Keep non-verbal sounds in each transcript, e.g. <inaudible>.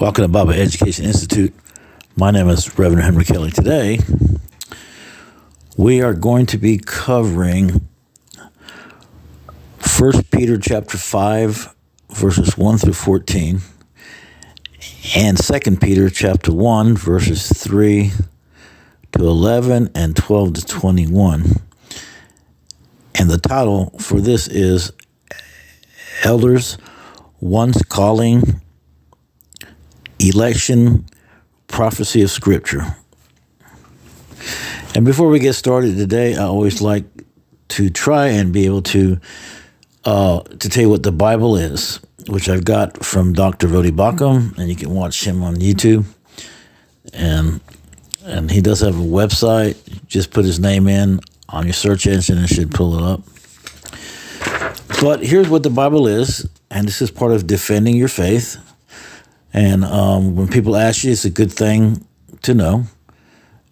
Welcome to Baba Education Institute. My name is Reverend Henry Kelly. Today, we are going to be covering 1 Peter chapter 5, verses 1 through 14, and 2 Peter chapter 1, verses 3 to 11 and 12 to 21. And the title for this is Elders Once Calling Election Prophecy of Scripture. And before we get started today, I always like to try and be able to uh, to tell you what the Bible is, which I've got from Dr. Voddie Baucham, and you can watch him on YouTube. And and he does have a website. Just put his name in on your search engine and should pull it up. But here's what the Bible is, and this is part of defending your faith. And um, when people ask you, it's a good thing to know.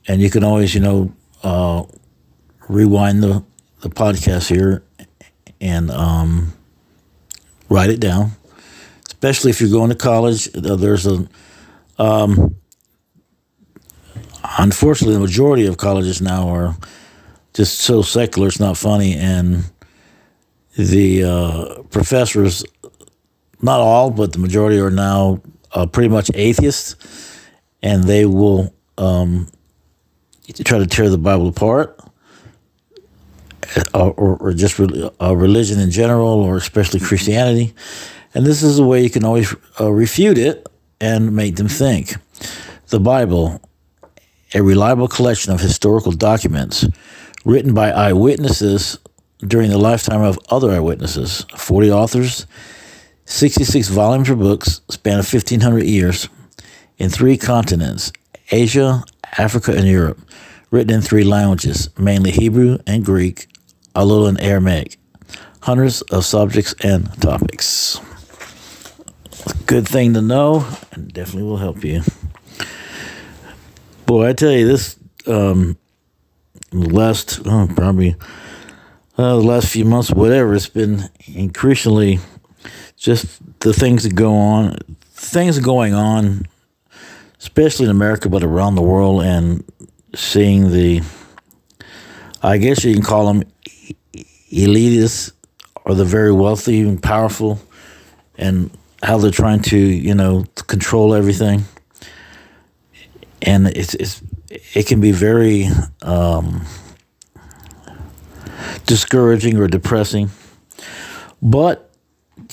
And you can always, you know, uh, rewind the, the podcast here and um, write it down. Especially if you're going to college, uh, there's a, um, unfortunately, the majority of colleges now are just so secular, it's not funny. And the uh, professors, not all, but the majority are now uh, pretty much atheists, and they will um, try to tear the Bible apart, uh, or, or, just re- uh, religion in general, or especially Christianity. And this is a way you can always uh, refute it and make them think. The Bible, a reliable collection of historical documents written by eyewitnesses during the lifetime of other eyewitnesses, 40 authors 66 volumes of books span 1,500 years in three continents Asia, Africa, and Europe, written in three languages, mainly Hebrew and Greek, a little in Aramaic, hundreds of subjects and topics. Good thing to know, and definitely will help you. Boy, I tell you, this um, last oh, probably uh, the last few months, whatever, it's been increasingly just the things that go on, things going on, especially in America, but around the world, and seeing the, I guess you can call them elitists or the very wealthy and powerful, and how they're trying to, you know, control everything. And it's, it's it can be very um, discouraging or depressing. But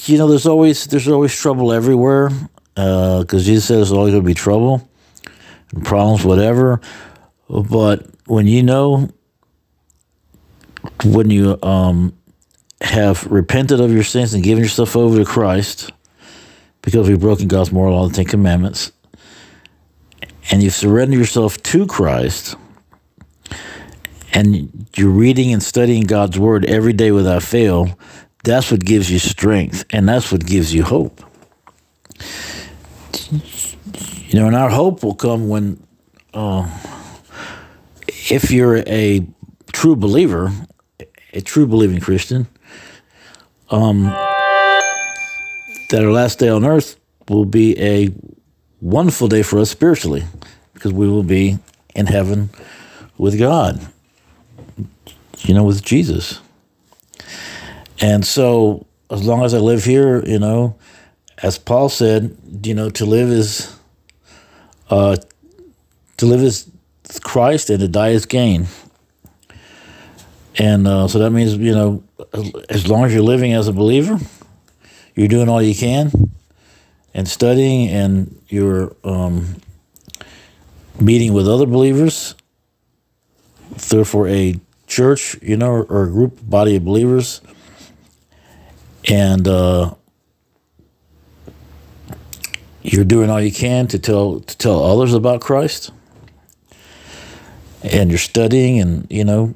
you know, there's always there's always trouble everywhere because uh, Jesus said there's always going to be trouble and problems, whatever. But when you know, when you um, have repented of your sins and given yourself over to Christ, because we've broken God's moral law, the Ten Commandments, and you surrender yourself to Christ, and you're reading and studying God's Word every day without fail, that's what gives you strength and that's what gives you hope. You know, and our hope will come when, uh, if you're a true believer, a true believing Christian, um, that our last day on earth will be a wonderful day for us spiritually because we will be in heaven with God, you know, with Jesus. And so, as long as I live here, you know, as Paul said, you know, to live is, uh, to live is Christ, and to die is gain. And uh, so that means, you know, as long as you're living as a believer, you're doing all you can, and studying, and you're um, meeting with other believers. Therefore, a church, you know, or a group body of believers and uh, you're doing all you can to tell to tell others about Christ, and you're studying, and you know,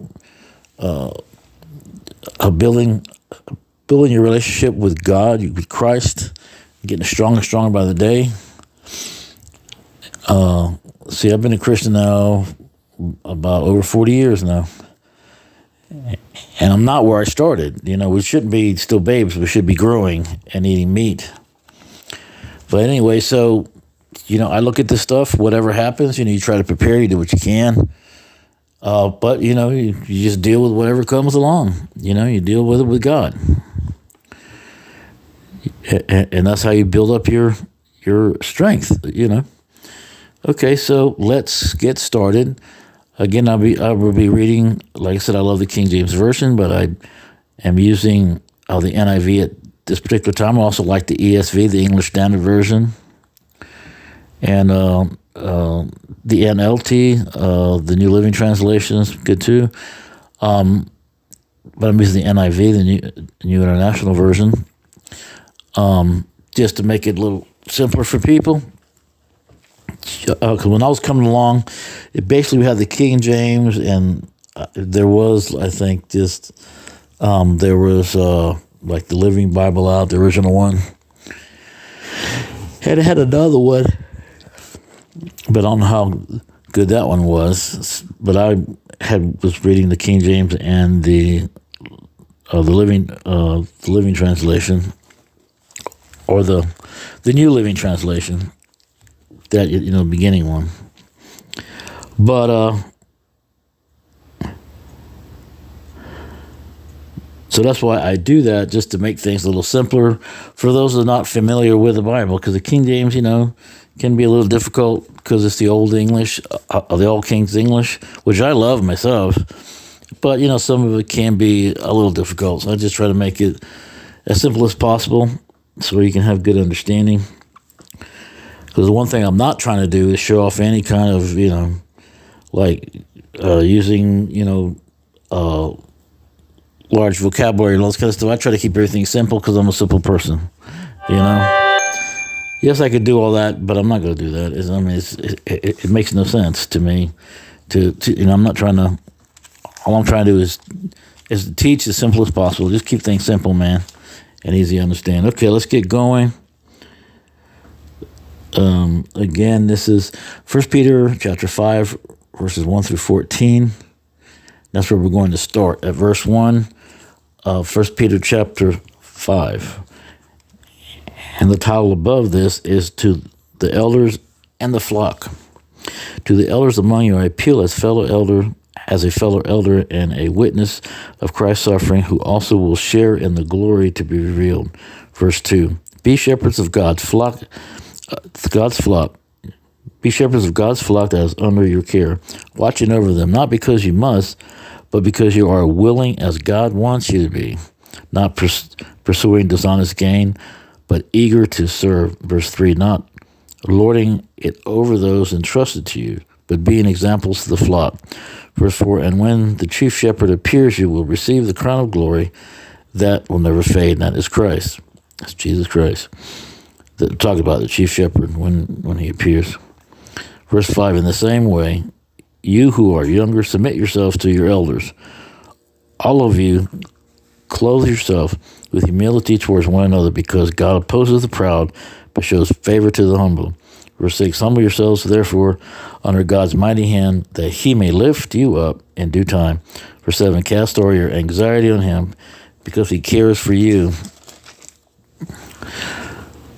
uh, building building your relationship with God, with Christ, getting stronger and stronger by the day. Uh, see, I've been a Christian now about over forty years now and I'm not where I started. You know, we shouldn't be still babes. We should be growing and eating meat. But anyway, so you know, I look at this stuff, whatever happens, you know, you try to prepare, you do what you can. Uh, but, you know, you, you just deal with whatever comes along. You know, you deal with it with God. And that's how you build up your your strength, you know. Okay, so let's get started. Again, I'll be I will be reading. Like I said, I love the King James version, but I am using uh, the NIV at this particular time. I also like the ESV, the English Standard Version, and uh, uh, the NLT, uh, the New Living Translation is good too. Um, but I'm using the NIV, the New, New International Version, um, just to make it a little simpler for people because uh, when I was coming along, it basically we had the King James, and uh, there was, I think, just um, there was uh, like the Living Bible out, the original one, and had another one, but I don't know how good that one was. But I had was reading the King James and the uh, the Living uh, the Living Translation, or the the New Living Translation that you know beginning one. But uh So that's why I do that, just to make things a little simpler for those that are not familiar with the Bible. Because the King James, you know, can be a little difficult because it's the Old English, uh, uh, the Old King's English, which I love myself. But, you know, some of it can be a little difficult. So I just try to make it as simple as possible so you can have good understanding. Because the one thing I'm not trying to do is show off any kind of, you know, like uh, using, you know, uh, large vocabulary and all this kind of stuff. I try to keep everything simple because I'm a simple person, you know. Yes, I could do all that, but I'm not going to do that. It's, I mean, it, it, it, makes no sense to me. To, to you know, I'm not trying to. All I'm trying to do is is teach as simple as possible. Just keep things simple, man, and easy to understand. Okay, let's get going. Um, again, this is First Peter chapter five, verses one through fourteen. That's where we're going to start at verse one of First Peter chapter five, and the title above this is to the elders and the flock. To the elders among you, I appeal as fellow elder, as a fellow elder and a witness of Christ's suffering, who also will share in the glory to be revealed. Verse two: Be shepherds of God's flock uh, God's flock. Be shepherds of God's flock that is under your care, watching over them, not because you must, but because you are willing as God wants you to be, not pers- pursuing dishonest gain, but eager to serve. Verse 3 Not lording it over those entrusted to you, but being examples to the flock. Verse 4 And when the chief shepherd appears, you will receive the crown of glory that will never fade, and that is Christ. That's Jesus Christ that talk about the chief shepherd when, when he appears. Verse 5 In the same way, you who are younger, submit yourselves to your elders. All of you, clothe yourself with humility towards one another, because God opposes the proud, but shows favor to the humble. Verse 6 Humble yourselves, therefore, under God's mighty hand, that he may lift you up in due time. Verse 7 Cast all your anxiety on him, because he cares for you.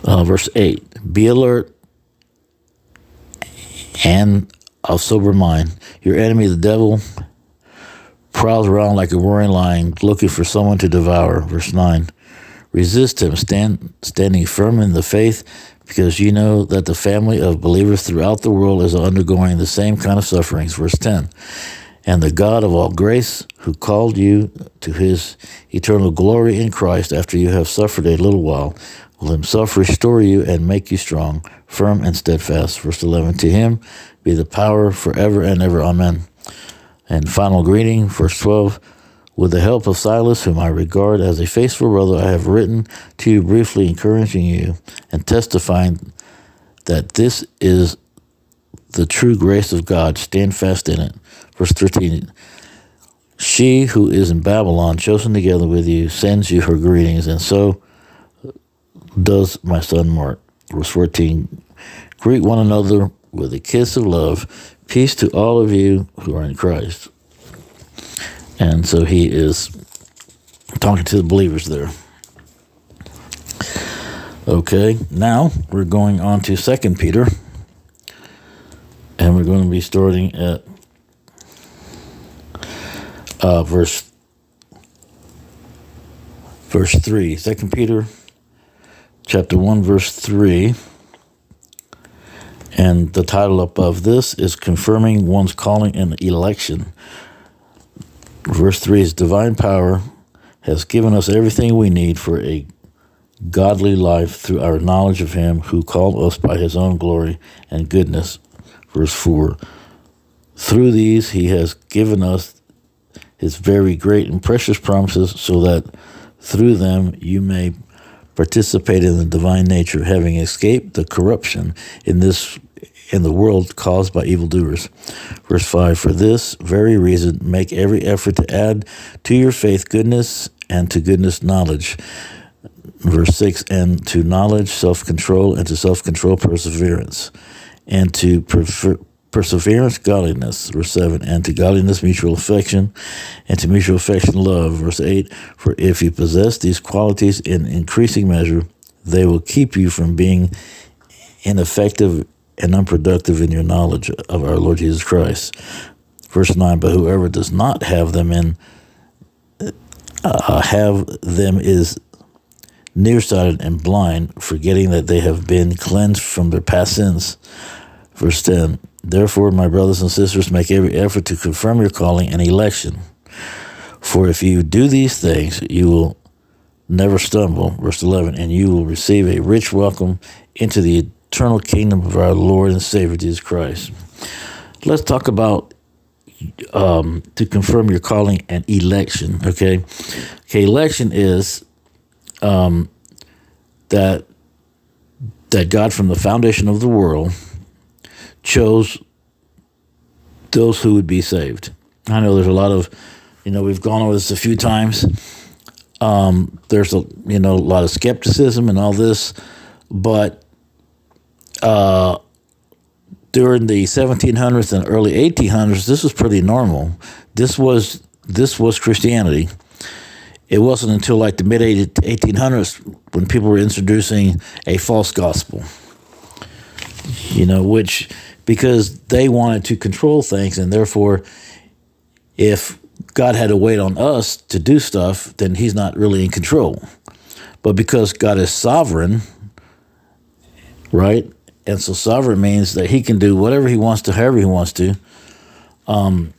Uh, verse 8 Be alert and of sober mind. Your enemy, the devil, prowls around like a roaring lion, looking for someone to devour. Verse 9 Resist him, stand, standing firm in the faith, because you know that the family of believers throughout the world is undergoing the same kind of sufferings. Verse 10 And the God of all grace, who called you to his eternal glory in Christ after you have suffered a little while, will himself restore you and make you strong, firm, and steadfast. Verse 11 To him be the power forever and ever. Amen. And final greeting, verse 12 With the help of Silas, whom I regard as a faithful brother, I have written to you briefly, encouraging you and testifying that this is the true grace of God. Stand fast in it. Verse 13 She who is in Babylon, chosen together with you, sends you her greetings, and so does my son Mark. Verse 14 Greet one another with a kiss of love. Peace to all of you who are in Christ. And so he is talking to the believers there. Okay, now we're going on to Second Peter and we're going to be starting at uh, verse verse 3. 2 Peter chapter 1, verse 3. And the title above this is Confirming One's Calling and Election. Verse 3 is Divine Power has given us everything we need for a godly life through our knowledge of Him who called us by His own glory and goodness. Verse 4 Through these He has given us His very great and precious promises so that through them you may participate in the divine nature, having escaped the corruption in this in the world caused by evildoers. Verse 5 For this very reason, make every effort to add to your faith goodness, and to goodness, knowledge. Verse 6 And to knowledge, self control, and to self control, perseverance, and to prefer, perseverance, godliness. Verse 7 And to godliness, mutual affection, and to mutual affection, love. Verse 8 For if you possess these qualities in increasing measure, they will keep you from being ineffective and unproductive in your knowledge of our Lord Jesus Christ. Verse 9, but whoever does not have them in, uh, have them is nearsighted and blind, forgetting that they have been cleansed from their past sins. Verse 10, therefore, my brothers and sisters, make every effort to confirm your calling and election. For if you do these things, you will never stumble. Verse 11, and you will receive a rich welcome into the eternal kingdom of our Lord and Savior Jesus Christ. Let's talk about um, to confirm your calling and election. Okay, okay. Election is um, that that God from the foundation of the world chose those who would be saved. I know there's a lot of, you know, we've gone over this a few times. Um, there's a you know a lot of skepticism and all this, but uh, during the 1700s and early 1800s, this was pretty normal. This was this was Christianity. It wasn't until like the mid 1800s when people were introducing a false gospel. You know, which because they wanted to control things, and therefore, if God had to wait on us to do stuff, then He's not really in control. But because God is sovereign, right? And so sovereign means that he can do whatever he wants to, however he wants to, um,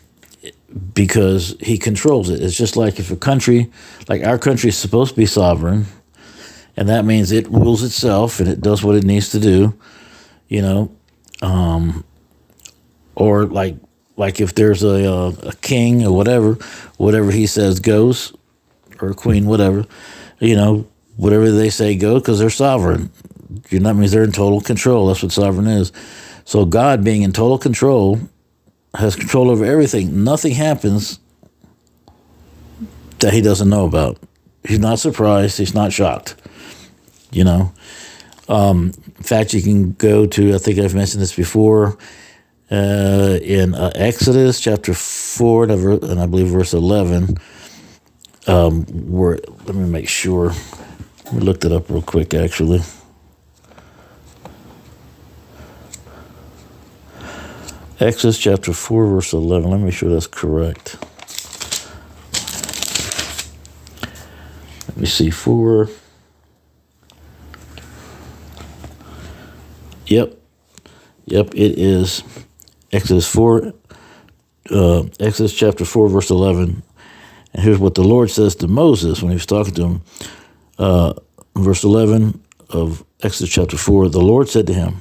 because he controls it. It's just like if a country, like our country, is supposed to be sovereign, and that means it rules itself and it does what it needs to do, you know, um, or like like if there's a, a, a king or whatever, whatever he says goes, or a queen, whatever, you know, whatever they say goes because they're sovereign. You know, that means they're in total control. That's what sovereign is. So God, being in total control, has control over everything. Nothing happens that He doesn't know about. He's not surprised. He's not shocked. You know. Um, in fact, you can go to. I think I've mentioned this before. Uh, in uh, Exodus chapter four and I believe verse eleven. Um, where let me make sure. We looked it up real quick, actually. Exodus chapter 4, verse 11. Let me make sure that's correct. Let me see. 4. Yep. Yep, it is Exodus 4, uh, Exodus chapter 4, verse 11. And here's what the Lord says to Moses when he was talking to him. Uh, verse 11 of Exodus chapter 4 The Lord said to him,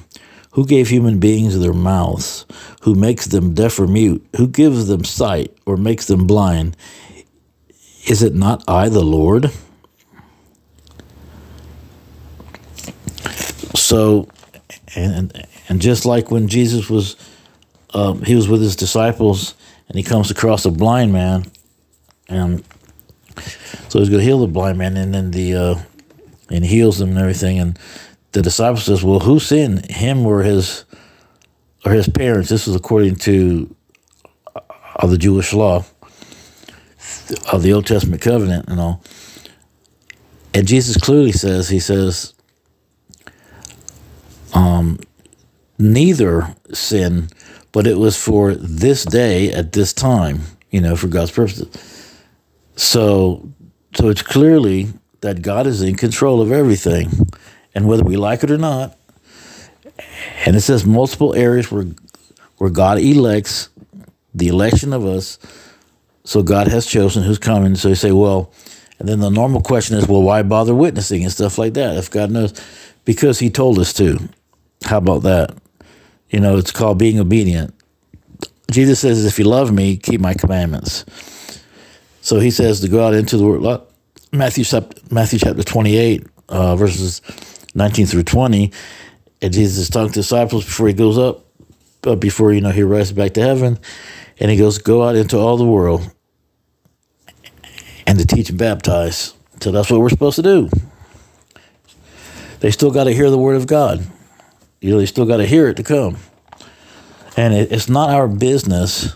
who gave human beings their mouths? Who makes them deaf or mute? Who gives them sight or makes them blind? Is it not I, the Lord? So, and and just like when Jesus was, um, he was with his disciples, and he comes across a blind man, and so he's going to heal the blind man, and then the uh, and heals them and everything, and the disciple says, "Well, who sinned, him or his or his parents?" This is according to uh, the Jewish law of the Old Testament covenant and all. And Jesus clearly says, He says, um, neither sin, but it was for this day at this time, you know, for God's purposes. So, so it's clearly that God is in control of everything, and whether we like it or not, and it says multiple areas where where God elects the election of us. So God has chosen who's coming. So you say, well, and then the normal question is, well, why bother witnessing and stuff like that if God knows? Because He told us to. How about that? You know, it's called being obedient. Jesus says, if you love me, keep my commandments. So He says to go out into the world. Matthew, Matthew chapter 28, uh, verses 19 through 20. And Jesus is talking to disciples before He goes up, uh, before, you know, He rises back to heaven. And He goes, go out into all the world and to teach and baptize. So that's what we're supposed to do. They still got to hear the word of God. You know, they still got to hear it to come. And it, it's not our business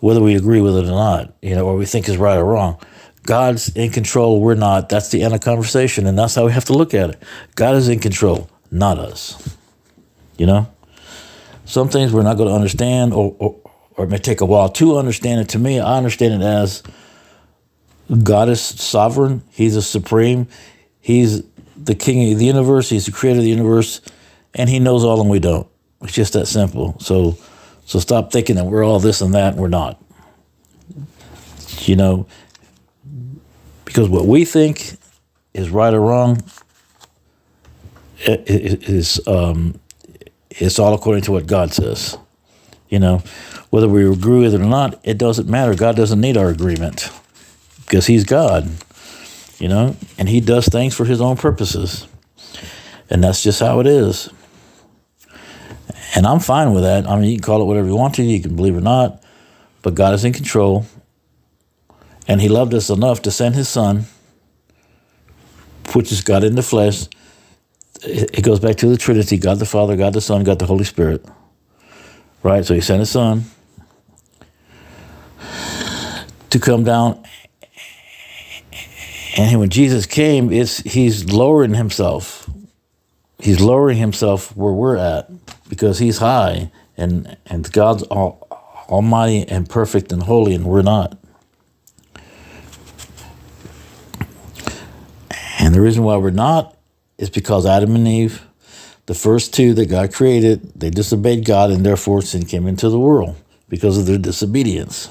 whether we agree with it or not, you know, or we think is right or wrong. God's in control, we're not. That's the end of conversation, and that's how we have to look at it. God is in control, not us. You know? Some things we're not going to understand, or, or, or it may take a while to understand it. To me, I understand it as God is sovereign. He's a supreme. He's the king of the universe. He's the creator of the universe, and he knows all and we don't. It's just that simple. So, so stop thinking that we're all this and that. And we're not. You know, because what we think is right or wrong is um, it's all according to what God says. You know, whether we agree with it or not, it doesn't matter. God doesn't need our agreement because he's God, you know, and he does things for his own purposes. And that's just how it is. And I'm fine with that. I mean, you can call it whatever you want to, you can believe it or not, but God is in control. And he loved us enough to send his son, which is God in the flesh. It goes back to the Trinity God the Father, God the Son, God the Holy Spirit. Right? So he sent his son to come down and when Jesus came, it's he's lowering himself. He's lowering himself where we're at because he's high and and God's all, almighty and perfect and holy and we're not. And the reason why we're not is because Adam and Eve, the first two that God created, they disobeyed God and therefore sin came into the world because of their disobedience.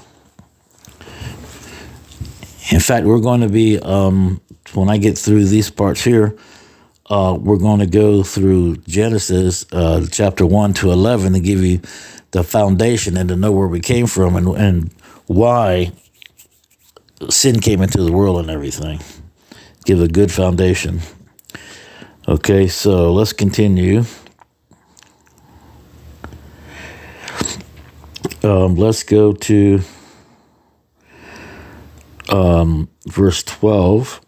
In fact, we're going to be, um, when I get through these parts here, uh, we're going to go through Genesis uh, chapter 1 to 11 to give you the foundation and to know where we came from and, and why sin came into the world and everything. Give a good foundation. Okay, so let's continue. Um, let's go to um, verse 12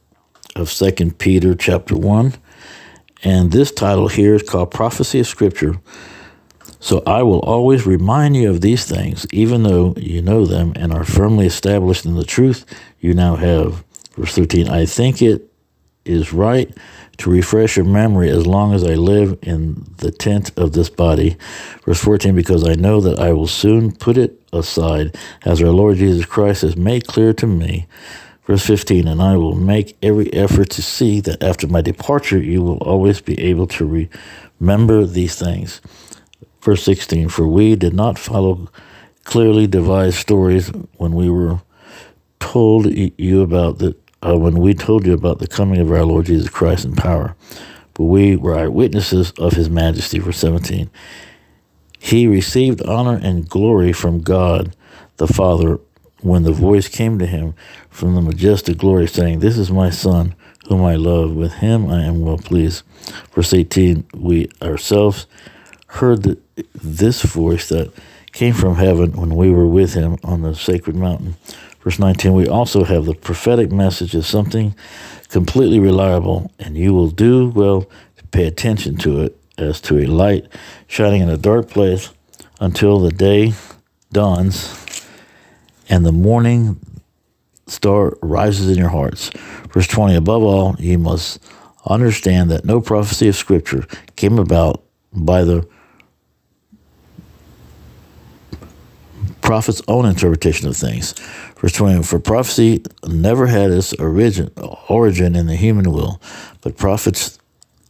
of Second Peter chapter 1. And this title here is called Prophecy of Scripture. So I will always remind you of these things, even though you know them and are firmly established in the truth you now have. Verse 13 I think it is right to refresh your memory as long as I live in the tent of this body. Verse 14, because I know that I will soon put it aside, as our Lord Jesus Christ has made clear to me. Verse 15, and I will make every effort to see that after my departure you will always be able to remember these things. Verse 16, for we did not follow clearly devised stories when we were told you about the uh, when we told you about the coming of our Lord Jesus Christ in power. But we were eyewitnesses of his majesty. Verse 17. He received honor and glory from God the Father when the voice came to him from the majestic glory, saying, This is my Son, whom I love. With him I am well pleased. Verse 18. We ourselves heard the, this voice that came from heaven when we were with him on the sacred mountain. Verse 19, we also have the prophetic message of something completely reliable, and you will do well to pay attention to it as to a light shining in a dark place until the day dawns and the morning star rises in your hearts. Verse 20, above all, you must understand that no prophecy of Scripture came about by the prophet's own interpretation of things. Verse 20 For prophecy never had its origin, origin in the human will, but prophets,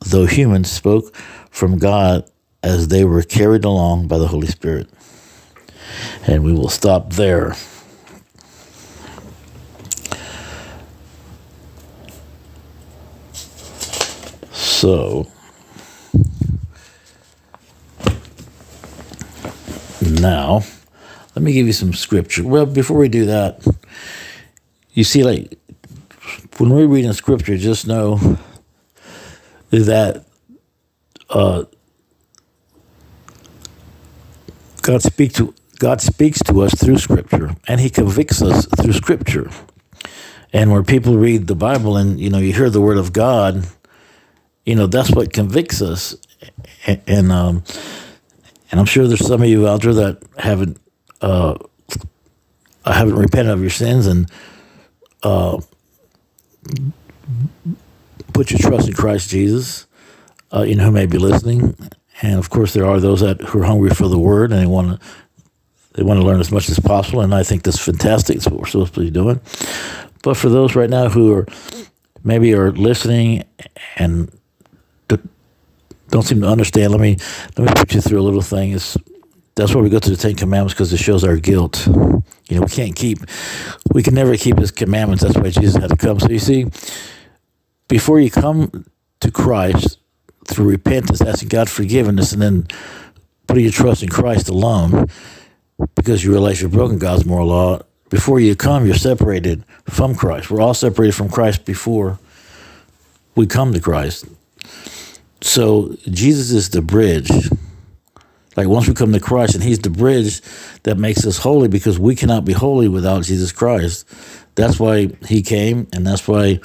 though human, spoke from God as they were carried along by the Holy Spirit. And we will stop there. So, now, let me give you some scripture. Well, before we do that, you see, like, when we're reading scripture, just know that uh, God speaks to God speaks to us through Scripture, and He convicts us through Scripture. And where people read the Bible, and you know, you hear the Word of God, you know, that's what convicts us. And, um, and I'm sure there's some of you out there that haven't uh, haven't repented of your sins and uh, put your trust in Christ Jesus. Uh, you know, who may be listening, and of course, there are those that who are hungry for the Word and they want to they want to learn as much as possible. And I think that's fantastic. It's what we're supposed to be doing. But for those right now who are maybe are listening and don't seem to understand. Let me let me put you through a little thing. Is that's why we go to the Ten Commandments because it shows our guilt. You know, we can't keep, we can never keep His commandments. That's why Jesus had to come. So you see, before you come to Christ through repentance, asking God forgiveness, and then putting your trust in Christ alone, because you realize you're broken God's moral law. Before you come, you're separated from Christ. We're all separated from Christ before we come to Christ. So Jesus is the bridge. Like once we come to Christ, and He's the bridge that makes us holy because we cannot be holy without Jesus Christ. That's why He came, and that's why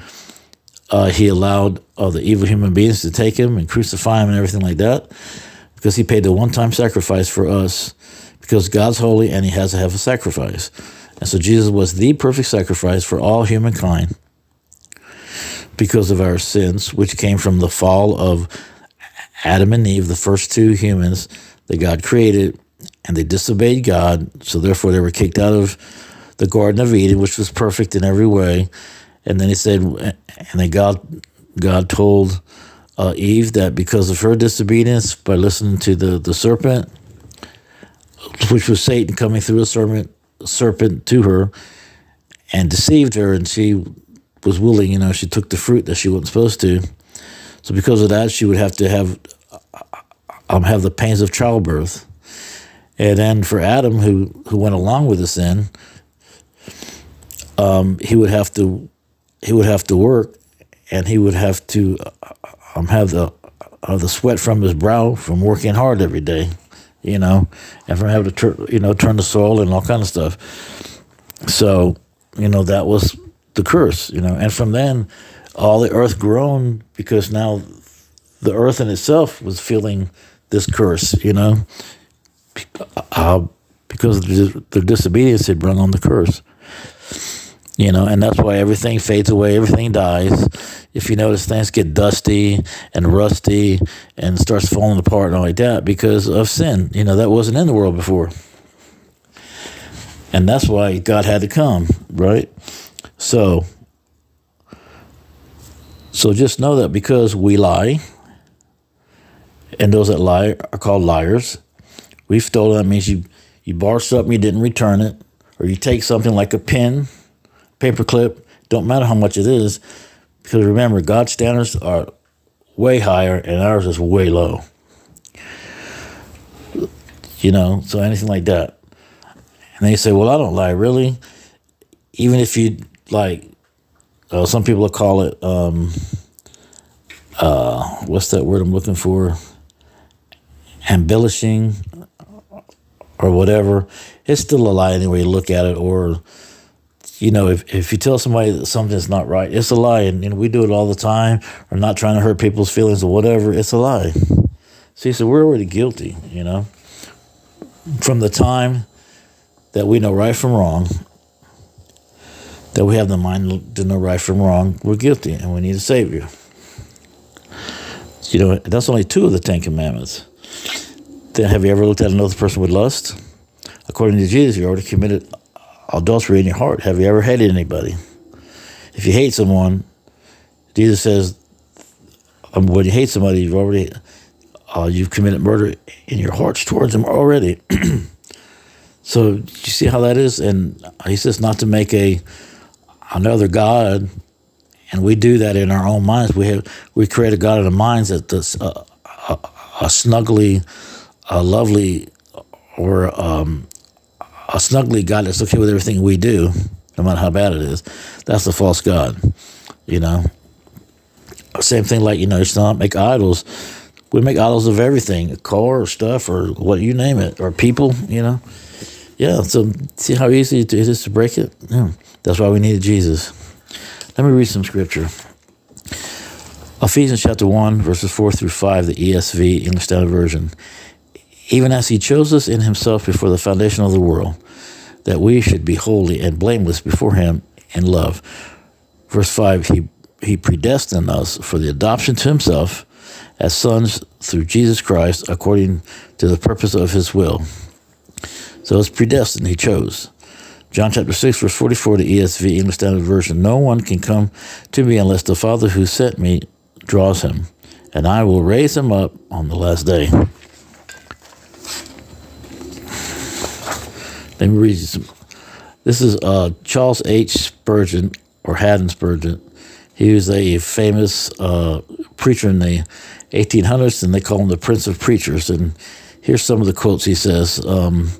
uh, He allowed uh, the evil human beings to take Him and crucify Him and everything like that because He paid the one time sacrifice for us because God's holy and He has to have a sacrifice. And so Jesus was the perfect sacrifice for all humankind because of our sins, which came from the fall of Adam and Eve, the first two humans that God created, and they disobeyed God. So therefore, they were kicked out of the Garden of Eden, which was perfect in every way. And then he said, and then God, God told uh, Eve that because of her disobedience, by listening to the, the serpent, which was Satan coming through a serpent, serpent to her, and deceived her, and she was willing, you know, she took the fruit that she wasn't supposed to. So because of that, she would have to have um, have the pains of childbirth. And then for Adam, who who went along with the sin, um, he would have to he would have to work, and he would have to um, have the uh, the sweat from his brow from working hard every day, you know, and from having to tur- you know turn the soil and all kind of stuff. So you know that was the curse, you know. And from then, all the earth groaned because now the earth in itself was feeling this curse, you know, uh, because their disobedience had brought on the curse. You know, and that's why everything fades away, everything dies. If you notice, things get dusty and rusty and starts falling apart and all like that because of sin. You know, that wasn't in the world before. And that's why God had to come, right? So, so just know that because we lie, and those that lie are called liars. We've stolen. That means you you borrow something, you didn't return it, or you take something like a pen, paper clip. Don't matter how much it is, because remember, God's standards are way higher, and ours is way low. You know, so anything like that. And they say, "Well, I don't lie, really." Even if you like uh, some people call it um, uh, what's that word I'm looking for? Embellishing or whatever. It's still a lie anyway you look at it. Or, you know, if, if you tell somebody that something's not right, it's a lie. And, and we do it all the time. Or not trying to hurt people's feelings or whatever. It's a lie. See, so we're already guilty, you know. From the time that we know right from wrong, that we have the mind to know right from wrong, we're guilty and we need a Savior. You know, that's only two of the Ten Commandments. Then have you ever looked at another person with lust? according to Jesus, you already committed adultery in your heart. Have you ever hated anybody? If you hate someone, Jesus says, um, when you hate somebody, you've already uh, you've committed murder in your hearts towards them already. <clears throat> so you see how that is, and he says not to make a another god, and we do that in our own minds. We have we create a god in our minds that's uh, a, a snuggly, a lovely, or um, a snuggly God that's okay with everything we do, no matter how bad it is. That's a false god, you know. Same thing like you know, it's not make idols we make idols of everything, a car or stuff or what you name it, or people, you know. Yeah, so see how easy it is to break it? Yeah, that's why we needed Jesus. Let me read some scripture. Ephesians chapter 1, verses 4 through 5, the ESV, English Standard Version. Even as he chose us in himself before the foundation of the world, that we should be holy and blameless before him in love. Verse 5, he, he predestined us for the adoption to himself as sons through Jesus Christ according to the purpose of his will. So it's predestined, he chose. John chapter 6, verse 44, the ESV, English Standard Version. No one can come to me unless the Father who sent me draws him, and I will raise him up on the last day. Let me read you some. This is uh, Charles H. Spurgeon, or Haddon Spurgeon. He was a famous uh, preacher in the 1800s, and they call him the Prince of Preachers. And here's some of the quotes he says um,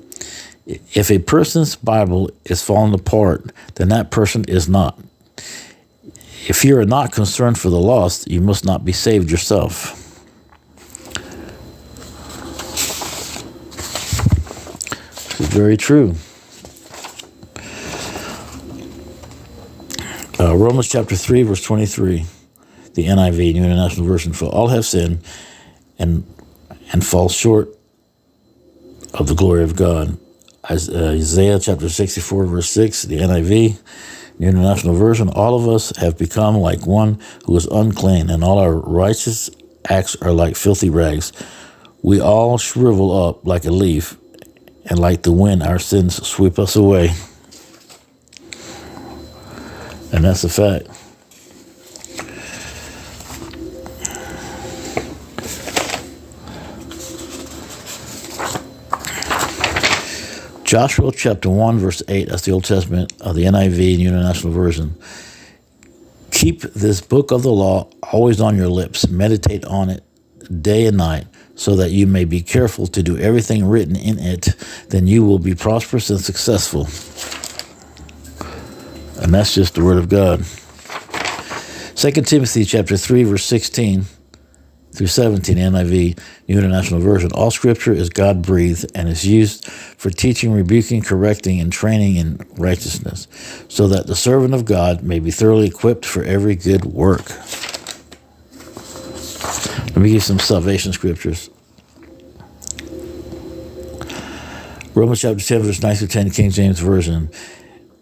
If a person's Bible is falling apart, then that person is not. If you are not concerned for the lost, you must not be saved yourself. Is very true. Uh, Romans chapter 3, verse 23 the NIV, New International Version, for all have sinned and and fall short of the glory of God. Uh, Isaiah chapter 64, verse 6, the NIV, New International Version, all of us have become like one who is unclean, and all our righteous acts are like filthy rags. We all shrivel up like a leaf, and like the wind, our sins sweep us away. And that's a fact. Joshua chapter 1, verse 8, that's the Old Testament of the NIV and International Version. Keep this book of the law always on your lips, meditate on it day and night, so that you may be careful to do everything written in it. Then you will be prosperous and successful. And that's just the Word of God. 2 Timothy chapter 3, verse 16 through 17 NIV New International Version. All scripture is God breathed and is used for teaching, rebuking, correcting, and training in righteousness, so that the servant of God may be thoroughly equipped for every good work. Let me give you some salvation scriptures. Romans chapter 10, verse 9 through 10, King James Version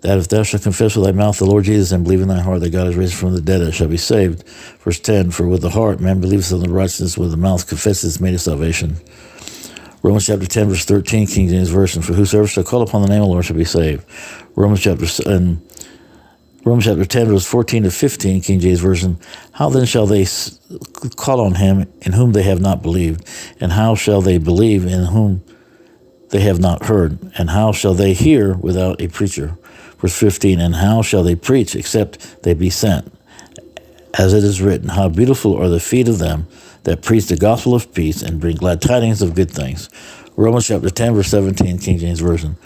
that if thou shalt confess with thy mouth the Lord Jesus and believe in thy heart that God is raised from the dead, thou shalt be saved. Verse 10 For with the heart man believes in the righteousness, with the mouth confesses made of salvation. Romans chapter 10, verse 13, King James Version For whosoever shall call upon the name of the Lord shall be saved. Romans chapter and Romans chapter 10, verse 14 to 15, King James Version. How then shall they call on him in whom they have not believed? And how shall they believe in whom they have not heard? And how shall they hear without a preacher? Verse 15, And how shall they preach except they be sent? As it is written, How beautiful are the feet of them that preach the gospel of peace and bring glad tidings of good things. Romans chapter 10, verse 17, King James Version.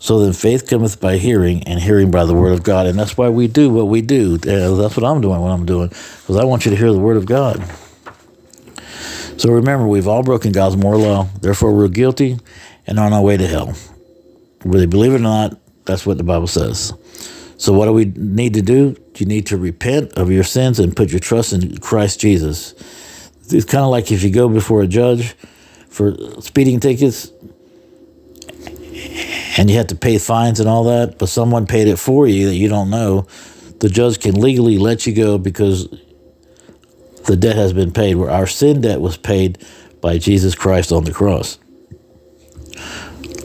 So then faith cometh by hearing, and hearing by the word of God. And that's why we do what we do. Uh, that's what I'm doing, what I'm doing, because I want you to hear the word of God. So remember, we've all broken God's moral law. Therefore, we're guilty and on our way to hell. Whether you believe it or not, that's what the Bible says. So, what do we need to do? You need to repent of your sins and put your trust in Christ Jesus. It's kind of like if you go before a judge for speeding tickets and you have to pay fines and all that, but someone paid it for you that you don't know, the judge can legally let you go because the debt has been paid, where our sin debt was paid by Jesus Christ on the cross.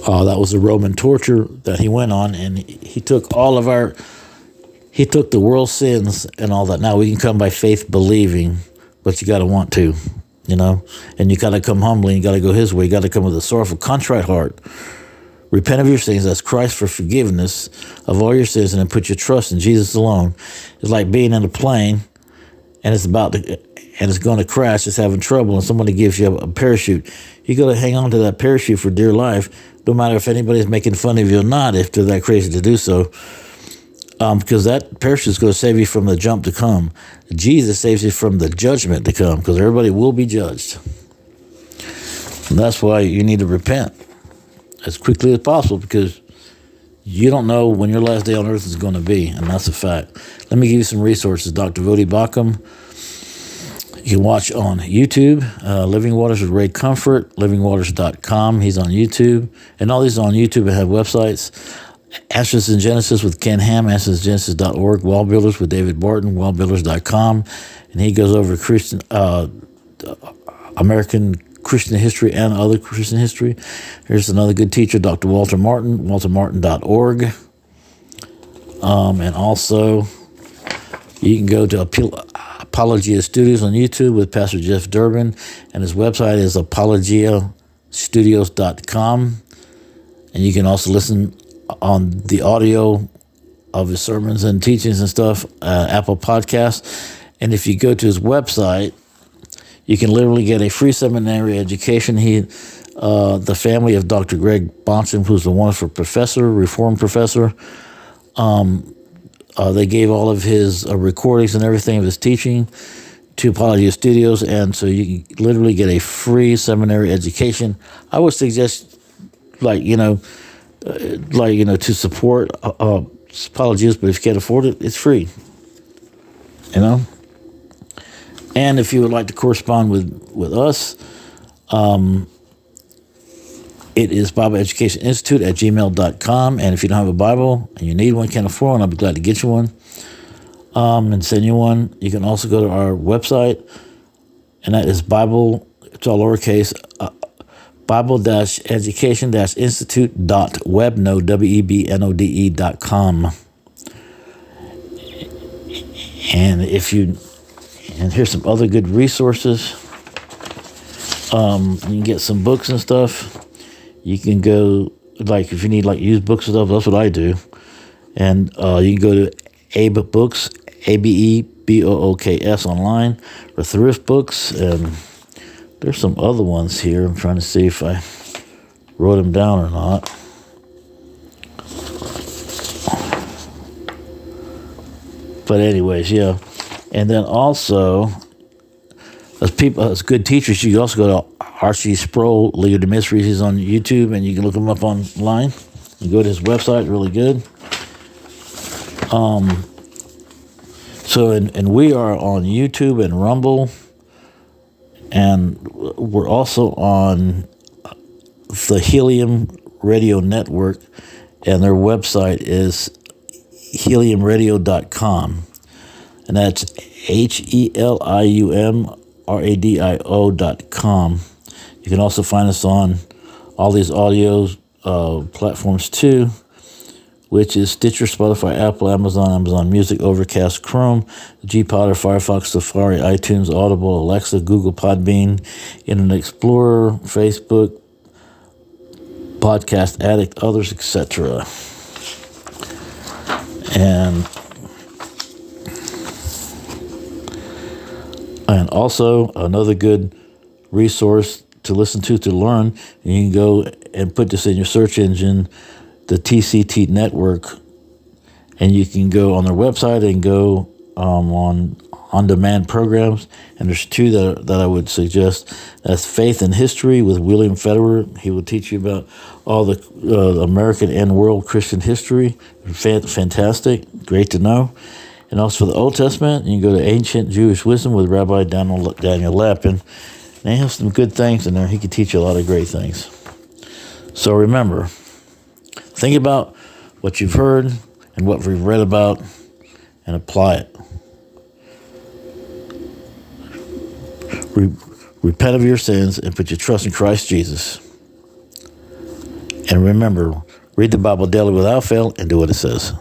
Uh, that was the Roman torture that he went on, and he, took all of our, he took the world's sins and all that. Now we can come by faith believing, but you got to want to, you know, and you got to come humbly. You got to go His way. You got to come with a sorrowful, contrite heart. Repent of your sins. That's Christ for forgiveness of all your sins, and then put your trust in Jesus alone. It's like being in a plane, and it's about to, and it's going to crash. It's having trouble, and somebody gives you a, a parachute. You got to hang on to that parachute for dear life no matter if anybody's making fun of you or not, if they're that crazy to do so. Um, because that parachute is going to save you from the jump to come. Jesus saves you from the judgment to come, because everybody will be judged. And that's why you need to repent as quickly as possible, because you don't know when your last day on earth is going to be, and that's a fact. Let me give you some resources. Dr. Voddie Baucham you can watch on YouTube, uh, Living Waters with Ray Comfort, livingwaters.com. He's on YouTube. And all these on YouTube and have websites. Answers in Genesis with Ken Ham, answersingenesis.org, Wall Builders with David Barton, wallbuilders.com. And he goes over Christian, uh, American Christian history and other Christian history. Here's another good teacher, Dr. Walter Martin, waltermartin.org. Um, and also, you can go to Apologia Studios on YouTube with Pastor Jeff Durbin, and his website is apologiastudios.com. And you can also listen on the audio of his sermons and teachings and stuff, uh, Apple Podcasts. And if you go to his website, you can literally get a free seminary education. He, uh, the family of Dr. Greg Bahnsen, who's a wonderful professor, reformed professor, um, uh, they gave all of his uh, recordings and everything of his teaching to Apologia Studios, and so you literally get a free seminary education. I would suggest, like you know, uh, like you know, to support uh, uh but if you can't afford it, it's free. You know, and if you would like to correspond with with us, um, it is Bible Education Institute at gmail.com. And if you don't have a Bible and you need one, can't afford one, I'll be glad to get you one um, and send you one. You can also go to our website, and that is Bible, it's all lowercase, uh, Bible education institute dot webnode, W E B N O D E dot com. And if you, and here's some other good resources. Um, you can get some books and stuff you can go like if you need like used books and stuff. That's what I do, and uh, you can go to Abe Books, A B E B O O K S online, or Thrift Books, and there's some other ones here. I'm trying to see if I wrote them down or not. But anyways, yeah, and then also as people as good teachers, you can also go to R.C. Sproul, Ligonier Ministries. He's on YouTube, and you can look him up online. You go to his website, really good. Um, so, and, and we are on YouTube and Rumble, and we're also on the Helium Radio Network, and their website is heliumradio.com. And that's H E L I U M R A D I O dot com. You can also find us on all these audio uh, platforms too, which is Stitcher, Spotify, Apple, Amazon, Amazon Music, Overcast, Chrome, Gpodder, Firefox, Safari, iTunes, Audible, Alexa, Google Podbean, Internet Explorer, Facebook, Podcast Addict, others, etc. And and also another good resource to listen to to learn. You can go and put this in your search engine, the TCT network, and you can go on their website and go um, on on demand programs. And there's two that, that I would suggest. That's Faith and History with William Federer. He will teach you about all the uh, American and world Christian history. Fantastic, great to know. And also for the Old Testament, you can go to Ancient Jewish Wisdom with Rabbi Daniel, Daniel Lapin. They have some good things in there. He could teach you a lot of great things. So remember, think about what you've heard and what we've read about and apply it. Re- repent of your sins and put your trust in Christ Jesus. And remember, read the Bible daily without fail and do what it says.